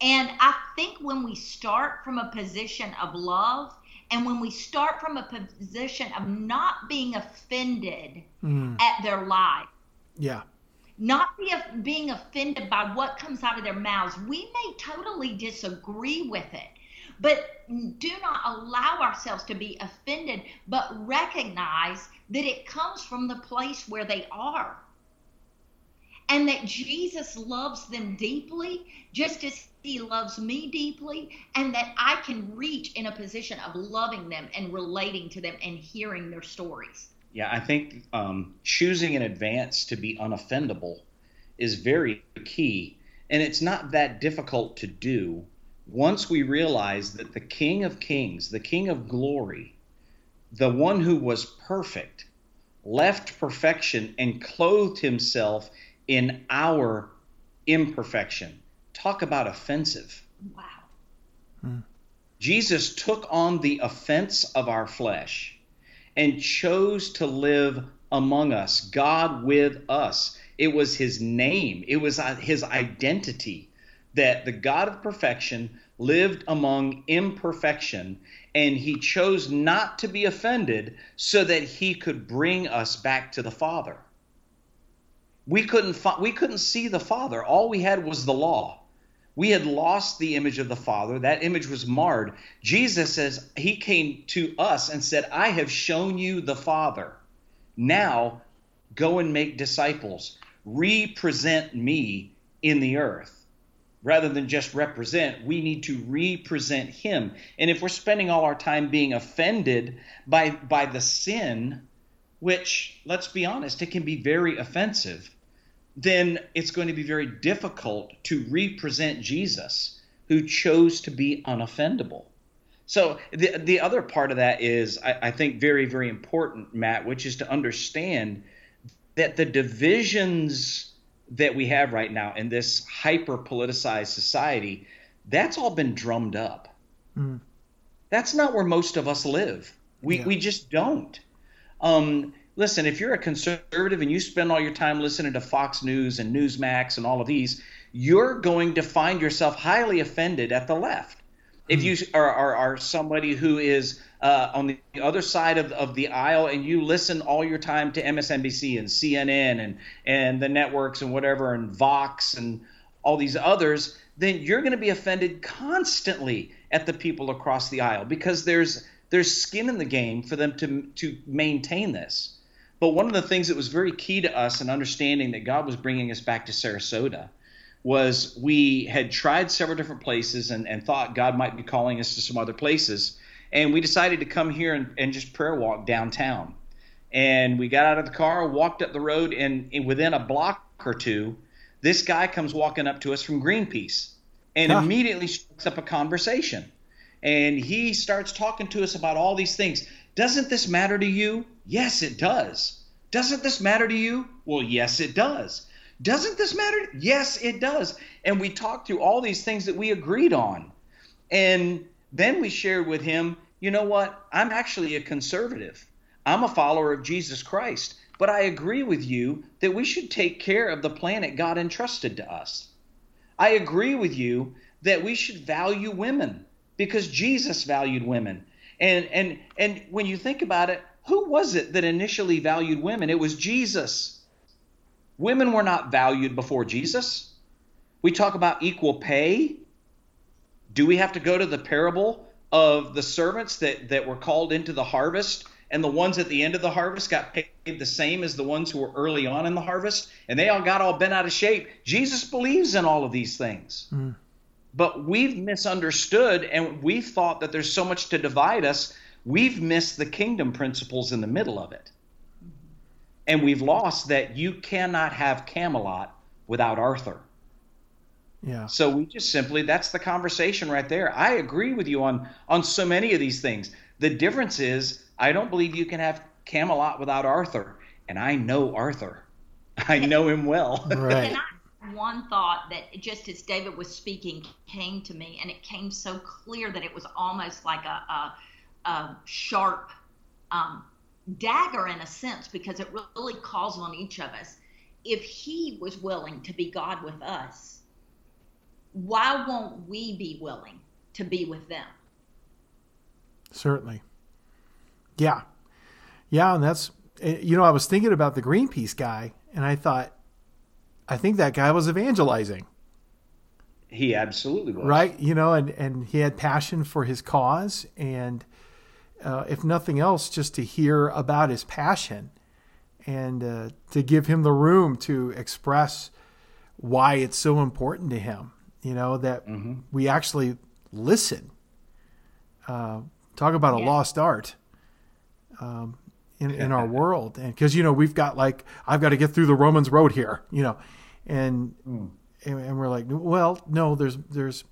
And I think when we start from a position of love, and when we start from a position of not being offended mm. at their life, yeah, not be, being offended by what comes out of their mouths, we may totally disagree with it but do not allow ourselves to be offended, but recognize that it comes from the place where they are. And that Jesus loves them deeply, just as he loves me deeply, and that I can reach in a position of loving them and relating to them and hearing their stories. Yeah, I think um, choosing in advance to be unoffendable is very key. And it's not that difficult to do once we realize that the King of Kings, the King of Glory, the one who was perfect, left perfection and clothed himself in our imperfection. Talk about offensive. Wow. Hmm. Jesus took on the offense of our flesh and chose to live among us, God with us. It was his name, it was uh, his identity that the God of perfection lived among imperfection and he chose not to be offended so that he could bring us back to the Father. We couldn't we couldn't see the Father. All we had was the law. We had lost the image of the Father. That image was marred. Jesus says he came to us and said, "I have shown you the Father. Now go and make disciples. Represent me in the earth." rather than just represent, we need to represent him. And if we're spending all our time being offended by by the sin, which let's be honest, it can be very offensive, then it's going to be very difficult to represent Jesus who chose to be unoffendable. So the the other part of that is I, I think very, very important, Matt, which is to understand that the divisions that we have right now in this hyper politicized society, that's all been drummed up. Mm. That's not where most of us live. We, yeah. we just don't. Um, listen, if you're a conservative and you spend all your time listening to Fox News and Newsmax and all of these, you're going to find yourself highly offended at the left. If hmm. you are, are, are somebody who is uh, on the other side of, of the aisle and you listen all your time to MSNBC and CNN and, and the networks and whatever and Vox and all these others, then you're going to be offended constantly at the people across the aisle because there's there's skin in the game for them to to maintain this. But one of the things that was very key to us in understanding that God was bringing us back to Sarasota was we had tried several different places and, and thought God might be calling us to some other places and we decided to come here and, and just prayer walk downtown. And we got out of the car, walked up the road, and, and within a block or two, this guy comes walking up to us from Greenpeace and huh. immediately strikes up a conversation. And he starts talking to us about all these things. Doesn't this matter to you? Yes, it does. Doesn't this matter to you? Well, yes, it does. Doesn't this matter? Yes, it does. And we talked through all these things that we agreed on. And then we shared with him, you know what? I'm actually a conservative. I'm a follower of Jesus Christ. But I agree with you that we should take care of the planet God entrusted to us. I agree with you that we should value women because Jesus valued women. And and and when you think about it, who was it that initially valued women? It was Jesus. Women were not valued before Jesus. We talk about equal pay. Do we have to go to the parable of the servants that, that were called into the harvest and the ones at the end of the harvest got paid the same as the ones who were early on in the harvest and they all got all bent out of shape jesus believes in all of these things mm. but we've misunderstood and we've thought that there's so much to divide us we've missed the kingdom principles in the middle of it and we've lost that you cannot have camelot without arthur yeah. So we just simply that's the conversation right there. I agree with you on on so many of these things. The difference is I don't believe you can have Camelot without Arthur, and I know Arthur. I know him well. <laughs> Right. one thought that just as David was speaking came to me, and it came so clear that it was almost like a, a, a sharp um, dagger in a sense, because it really calls on each of us. If he was willing to be God with us, why won't we be willing to be with them? Certainly. Yeah. Yeah. And that's, eh, you know, I was thinking about the Greenpeace guy and I thought, I think that guy was evangelizing. He absolutely was. Right. You know, and, and he had passion for his cause. And uh, if nothing else, just to hear about his passion and uh, to give him the room to express why it's so important to him you know, that mm-hmm. we actually listen. Uh, talk about a lost art um, in, in our <laughs> world. And because, you know, we've got like, I've got to get through the Romans road here, you know, and, mm. and, and, we're like, well, no, there's, there's,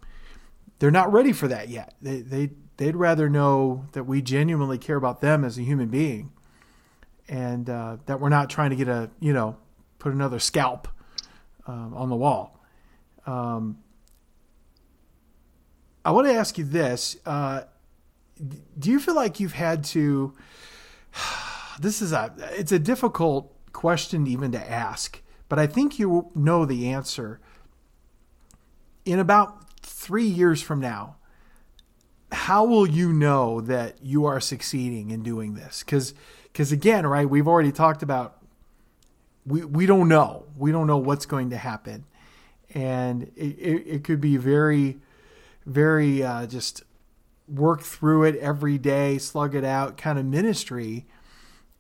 they're not ready for that yet. They, they, they'd rather know that we genuinely care about them as a human being and uh, that we're not trying to get a, you know, put another scalp um, on the wall. Um, I want to ask you this: uh, Do you feel like you've had to? <sighs> This is a it's a difficult question even to ask, but I think you know the answer. In about three years from now, how will you know that you are succeeding in doing this? Because because again, right, we've already talked about we we don't know we don't know what's going to happen, and it, it, it could be very very uh, just work through it every day, slug it out kind of ministry.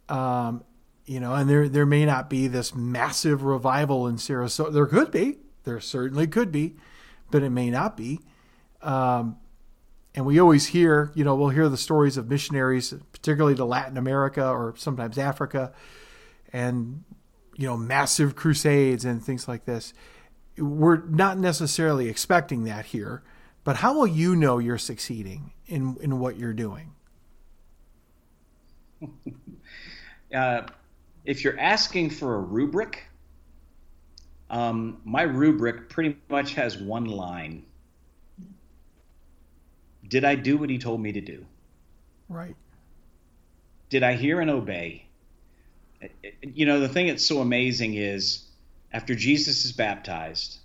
Um, you know, and there there may not be this massive revival in Sarasota. There could be, there certainly could be, but it may not be. Um, and we always hear, you know, we'll hear the stories of missionaries, particularly to Latin America or sometimes Africa, and you know, massive crusades and things like this. We're not necessarily expecting that here. But how will you know you're succeeding in, in what you're doing? <laughs> uh, if you're asking for a rubric, um, my rubric pretty much has one line Did I do what he told me to do? Right. Did I hear and obey? You know, the thing that's so amazing is after Jesus is baptized,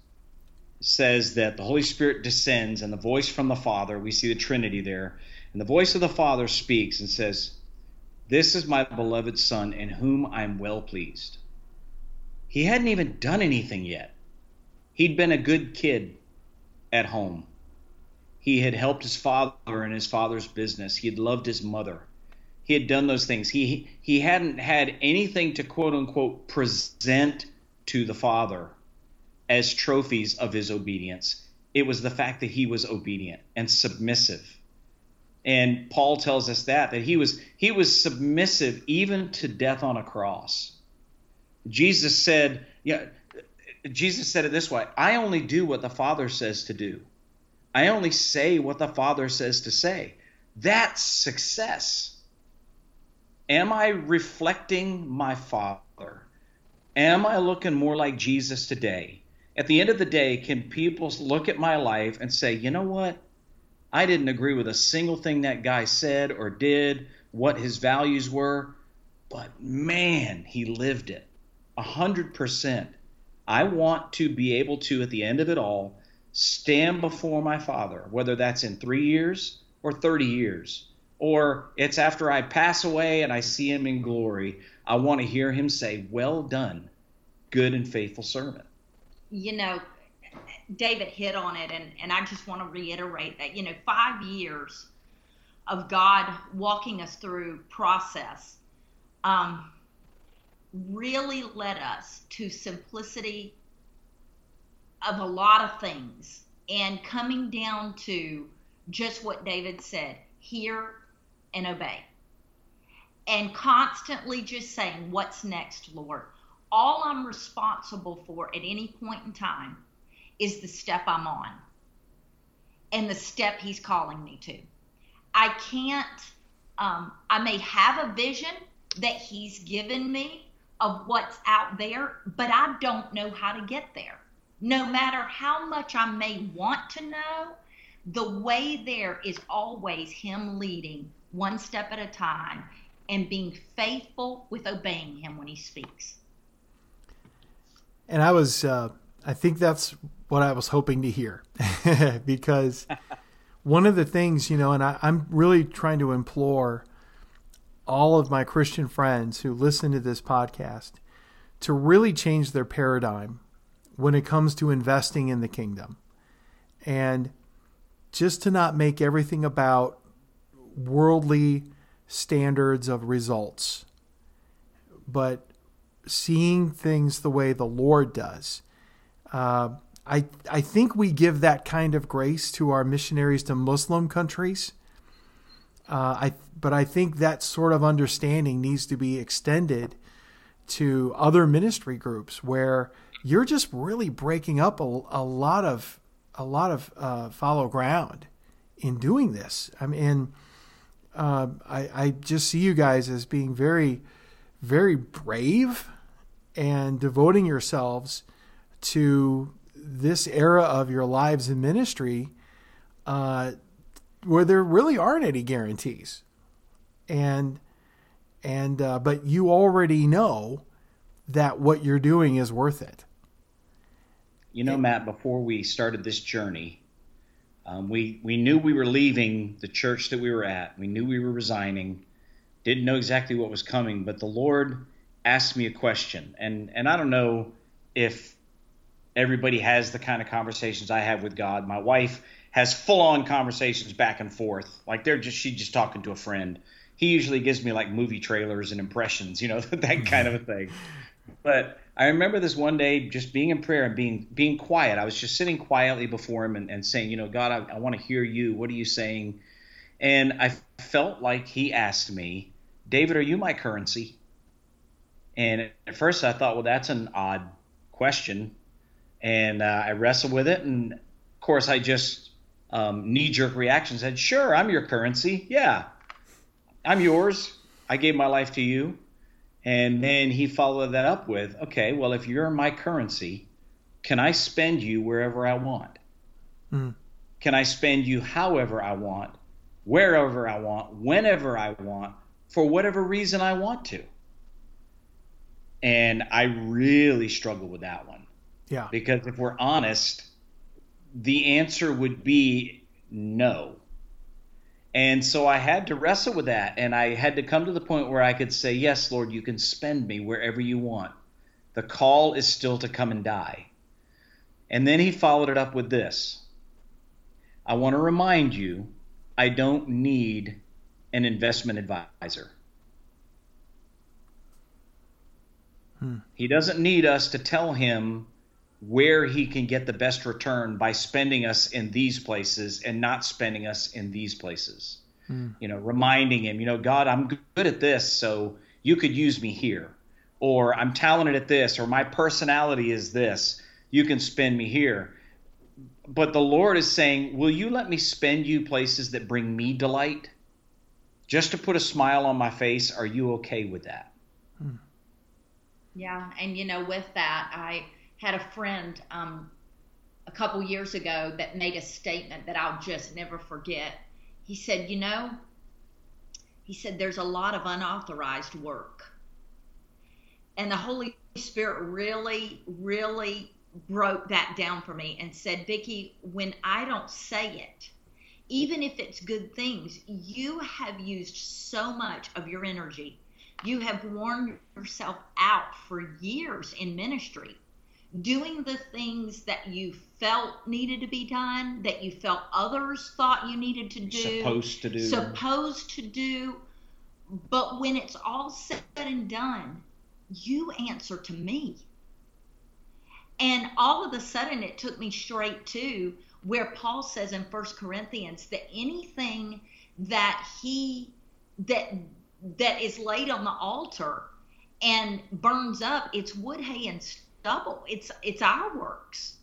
says that the Holy Spirit descends and the voice from the Father, we see the Trinity there, and the voice of the Father speaks and says, This is my beloved Son in whom I'm well pleased. He hadn't even done anything yet. He'd been a good kid at home. He had helped his father in his father's business. He had loved his mother. He had done those things. He he hadn't had anything to quote unquote present to the father as trophies of his obedience. It was the fact that he was obedient and submissive. And Paul tells us that that he was he was submissive even to death on a cross. Jesus said, yeah, Jesus said it this way, I only do what the Father says to do. I only say what the Father says to say. That's success. Am I reflecting my Father? Am I looking more like Jesus today? at the end of the day, can people look at my life and say, you know what? I didn't agree with a single thing that guy said or did, what his values were, but man, he lived it. A hundred percent. I want to be able to, at the end of it all, stand before my father, whether that's in three years or 30 years, or it's after I pass away and I see him in glory. I want to hear him say, Well done, good and faithful servant you know, David hit on it, and, and I just want to reiterate that, you know, five years of God walking us through process um, really led us to simplicity of a lot of things and coming down to just what David said hear and obey. And constantly just saying, What's next, Lord? All I'm responsible for at any point in time is the step I'm on and the step He's calling me to. I can't, um, I may have a vision that He's given me of what's out there, but I don't know how to get there. No matter how much I may want to know, the way there is always Him leading one step at a time and being faithful with obeying Him when He speaks. And I was, uh, I think that's what I was hoping to hear <laughs> because one of the things, you know, and I, I'm really trying to implore all of my Christian friends who listen to this podcast to really change their paradigm when it comes to investing in the kingdom. And just to not make everything about worldly standards of results, but seeing things the way the Lord does. Uh, I I think we give that kind of grace to our missionaries to Muslim countries. Uh, I but I think that sort of understanding needs to be extended to other ministry groups where you're just really breaking up a, a lot of a lot of uh, follow ground in doing this. I mean, uh, I, I just see you guys as being very, very brave and devoting yourselves to this era of your lives in ministry uh, where there really aren't any guarantees. And and uh, but you already know that what you're doing is worth it. You know, Matt, before we started this journey, um, we we knew we were leaving the church that we were at. We knew we were resigning. Didn't know exactly what was coming, but the Lord asked me a question, and and I don't know if everybody has the kind of conversations I have with God. My wife has full on conversations back and forth, like they're just she's just talking to a friend. He usually gives me like movie trailers and impressions, you know, <laughs> that kind of a thing. But I remember this one day just being in prayer and being being quiet. I was just sitting quietly before him and, and saying, you know, God, I, I want to hear you. What are you saying? And I felt like he asked me, David, are you my currency? And at first I thought, well, that's an odd question. And uh, I wrestled with it. And of course, I just um, knee jerk reaction said, sure, I'm your currency. Yeah, I'm yours. I gave my life to you. And then he followed that up with, okay, well, if you're my currency, can I spend you wherever I want? Mm. Can I spend you however I want, wherever I want, whenever I want, for whatever reason I want to? And I really struggle with that one. Yeah. Because if we're honest, the answer would be no. And so I had to wrestle with that. And I had to come to the point where I could say, Yes, Lord, you can spend me wherever you want. The call is still to come and die. And then he followed it up with this I want to remind you, I don't need an investment advisor. Hmm. He doesn't need us to tell him where he can get the best return by spending us in these places and not spending us in these places. Mm. You know, reminding him, you know, God, I'm good at this, so you could use me here. Or I'm talented at this, or my personality is this. You can spend me here. But the Lord is saying, Will you let me spend you places that bring me delight? Just to put a smile on my face, are you okay with that? Hmm. Yeah, and you know, with that, I had a friend um, a couple years ago that made a statement that I'll just never forget. He said, You know, he said, there's a lot of unauthorized work. And the Holy Spirit really, really broke that down for me and said, Vicki, when I don't say it, even if it's good things, you have used so much of your energy. You have worn yourself out for years in ministry doing the things that you felt needed to be done, that you felt others thought you needed to do, supposed to do, supposed to do. But when it's all said and done, you answer to me. And all of a sudden, it took me straight to where Paul says in First Corinthians that anything that he that that is laid on the altar and burns up, it's wood, hay, and stubble. It's it's our works.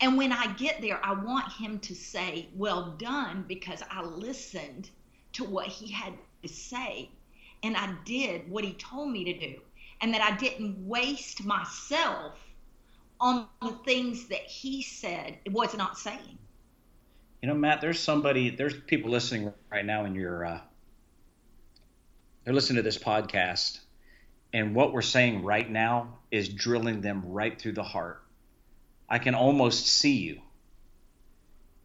And when I get there, I want him to say, "Well done," because I listened to what he had to say, and I did what he told me to do, and that I didn't waste myself on the things that he said was not saying. You know, Matt, there's somebody, there's people listening right now in your, uh, they're listening to this podcast, and what we're saying right now is drilling them right through the heart. I can almost see you.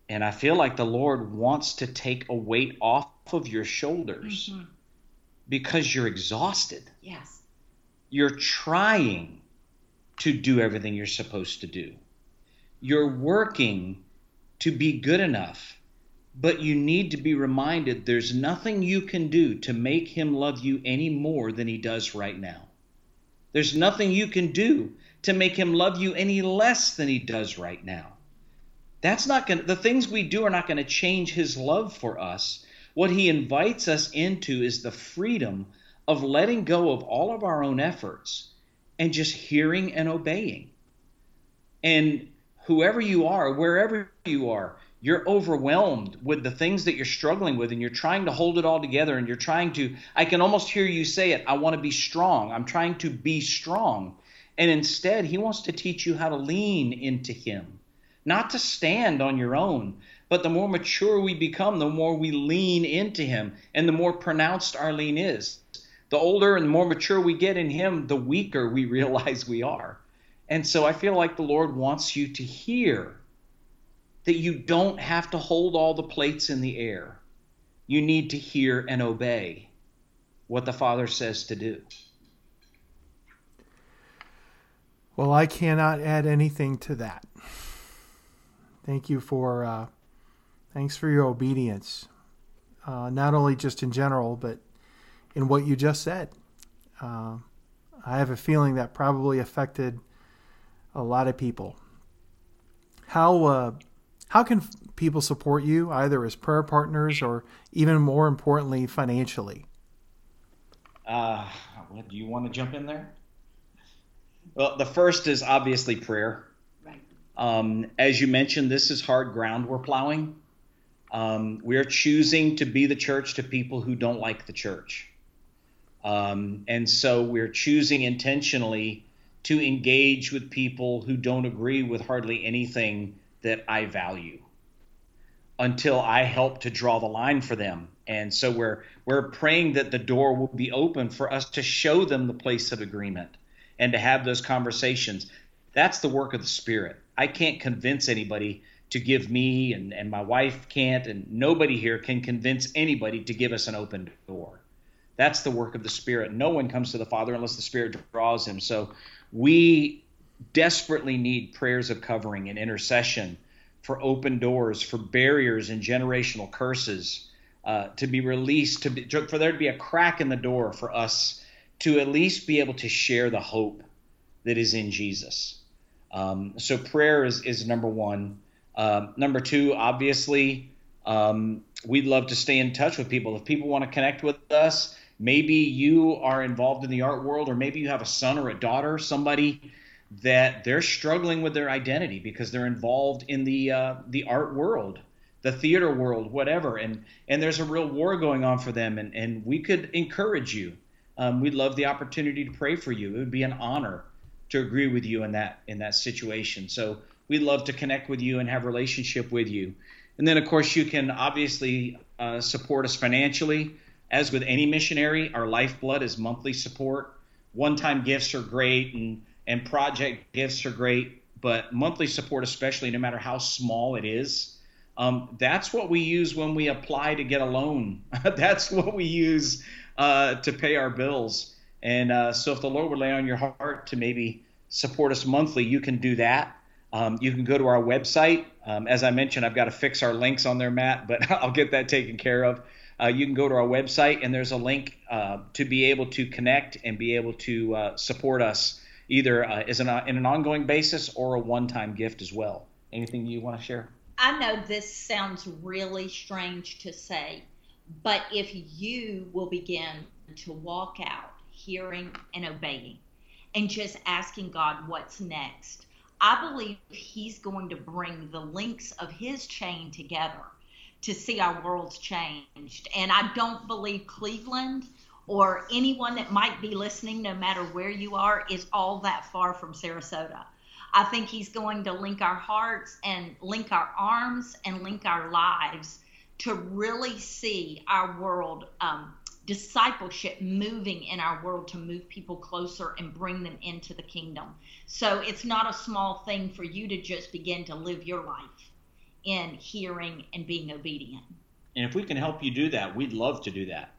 And I feel like the Lord wants to take a weight off of your shoulders mm-hmm. because you're exhausted. Yes. You're trying to do everything you're supposed to do. You're working to be good enough, but you need to be reminded there's nothing you can do to make him love you any more than he does right now. There's nothing you can do to make him love you any less than he does right now. That's not going to, the things we do are not going to change his love for us. What he invites us into is the freedom of letting go of all of our own efforts and just hearing and obeying. And whoever you are, wherever you are, you're overwhelmed with the things that you're struggling with and you're trying to hold it all together and you're trying to I can almost hear you say it, I want to be strong. I'm trying to be strong. And instead, he wants to teach you how to lean into him, not to stand on your own, but the more mature we become, the more we lean into him and the more pronounced our lean is the older and the more mature we get in Him, the weaker we <laughs> realize we are. And so I feel like the Lord wants you to hear that you don't have to hold all the plates in the air. You need to hear and obey what the Father says to do. Well, I cannot add anything to that. Thank you for uh, thanks for your obedience, uh, not only just in general, but in what you just said. Uh, I have a feeling that probably affected a lot of people. How uh, how can people support you either as prayer partners or even more importantly financially? Uh, do you want to jump in there? Well, the first is obviously prayer. Right. Um, as you mentioned, this is hard ground we're plowing. Um, we're choosing to be the church to people who don't like the church. Um, and so we're choosing intentionally to engage with people who don't agree with hardly anything that I value until I help to draw the line for them. And so we're we're praying that the door will be open for us to show them the place of agreement and to have those conversations. That's the work of the Spirit. I can't convince anybody to give me and, and my wife can't and nobody here can convince anybody to give us an open door. That's the work of the Spirit. No one comes to the Father unless the Spirit draws him. So we desperately need prayers of covering and intercession for open doors, for barriers and generational curses uh, to be released, to be, for there to be a crack in the door for us to at least be able to share the hope that is in Jesus. Um, so prayer is, is number one. Uh, number two, obviously, um, we'd love to stay in touch with people. If people want to connect with us, Maybe you are involved in the art world, or maybe you have a son or a daughter, somebody that they're struggling with their identity because they're involved in the uh, the art world, the theater world, whatever, and and there's a real war going on for them, and and we could encourage you. Um, we'd love the opportunity to pray for you. It would be an honor to agree with you in that in that situation. So we'd love to connect with you and have relationship with you. And then of course you can obviously uh, support us financially. As with any missionary, our lifeblood is monthly support. One time gifts are great and, and project gifts are great, but monthly support, especially no matter how small it is, um, that's what we use when we apply to get a loan. <laughs> that's what we use uh, to pay our bills. And uh, so, if the Lord would lay on your heart to maybe support us monthly, you can do that. Um, you can go to our website. Um, as I mentioned, I've got to fix our links on there, Matt, but <laughs> I'll get that taken care of. Uh, you can go to our website, and there's a link uh, to be able to connect and be able to uh, support us either uh, as an, in an ongoing basis or a one-time gift as well. Anything you want to share? I know this sounds really strange to say, but if you will begin to walk out hearing and obeying and just asking God what's next, I believe He's going to bring the links of His chain together to see our worlds changed. And I don't believe Cleveland or anyone that might be listening, no matter where you are, is all that far from Sarasota. I think He's going to link our hearts and link our arms and link our lives to really see our world um, discipleship moving in our world to move people closer and bring them into the kingdom. So it's not a small thing for you to just begin to live your life in hearing and being obedient. And if we can help you do that, we'd love to do that.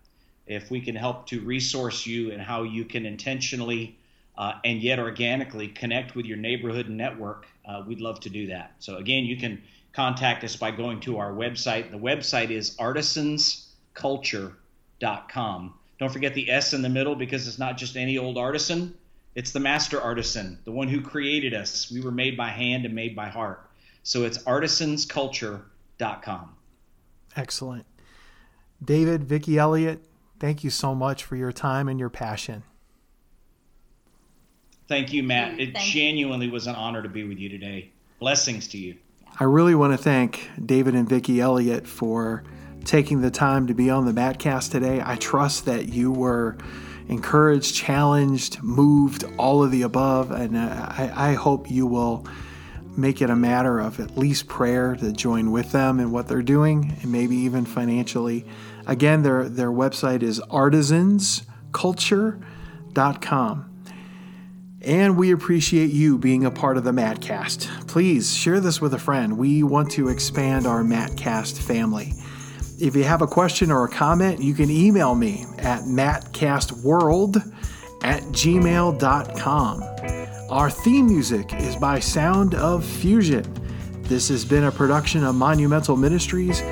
If we can help to resource you and how you can intentionally uh, and yet organically connect with your neighborhood and network, uh, we'd love to do that. So, again, you can contact us by going to our website. The website is artisansculture.com com. Don't forget the S in the middle because it's not just any old artisan, it's the master artisan, the one who created us. We were made by hand and made by heart. So it's artisansculture.com. Excellent. David, Vicki Elliott, thank you so much for your time and your passion. Thank you, Matt. It thank genuinely you. was an honor to be with you today. Blessings to you. I really want to thank David and Vicki Elliott for taking the time to be on the Mattcast today. I trust that you were encouraged, challenged, moved, all of the above, and uh, I, I hope you will make it a matter of at least prayer to join with them in what they're doing, and maybe even financially. Again, their their website is artisansculture.com. And we appreciate you being a part of the Mattcast. Please share this with a friend. We want to expand our Mattcast family. If you have a question or a comment, you can email me at mattcastworld at gmail.com. Our theme music is by Sound of Fusion. This has been a production of Monumental Ministries.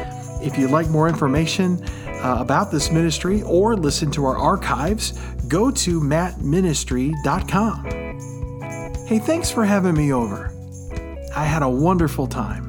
If you'd like more information uh, about this ministry or listen to our archives, go to mattministry.com. Hey, thanks for having me over. I had a wonderful time.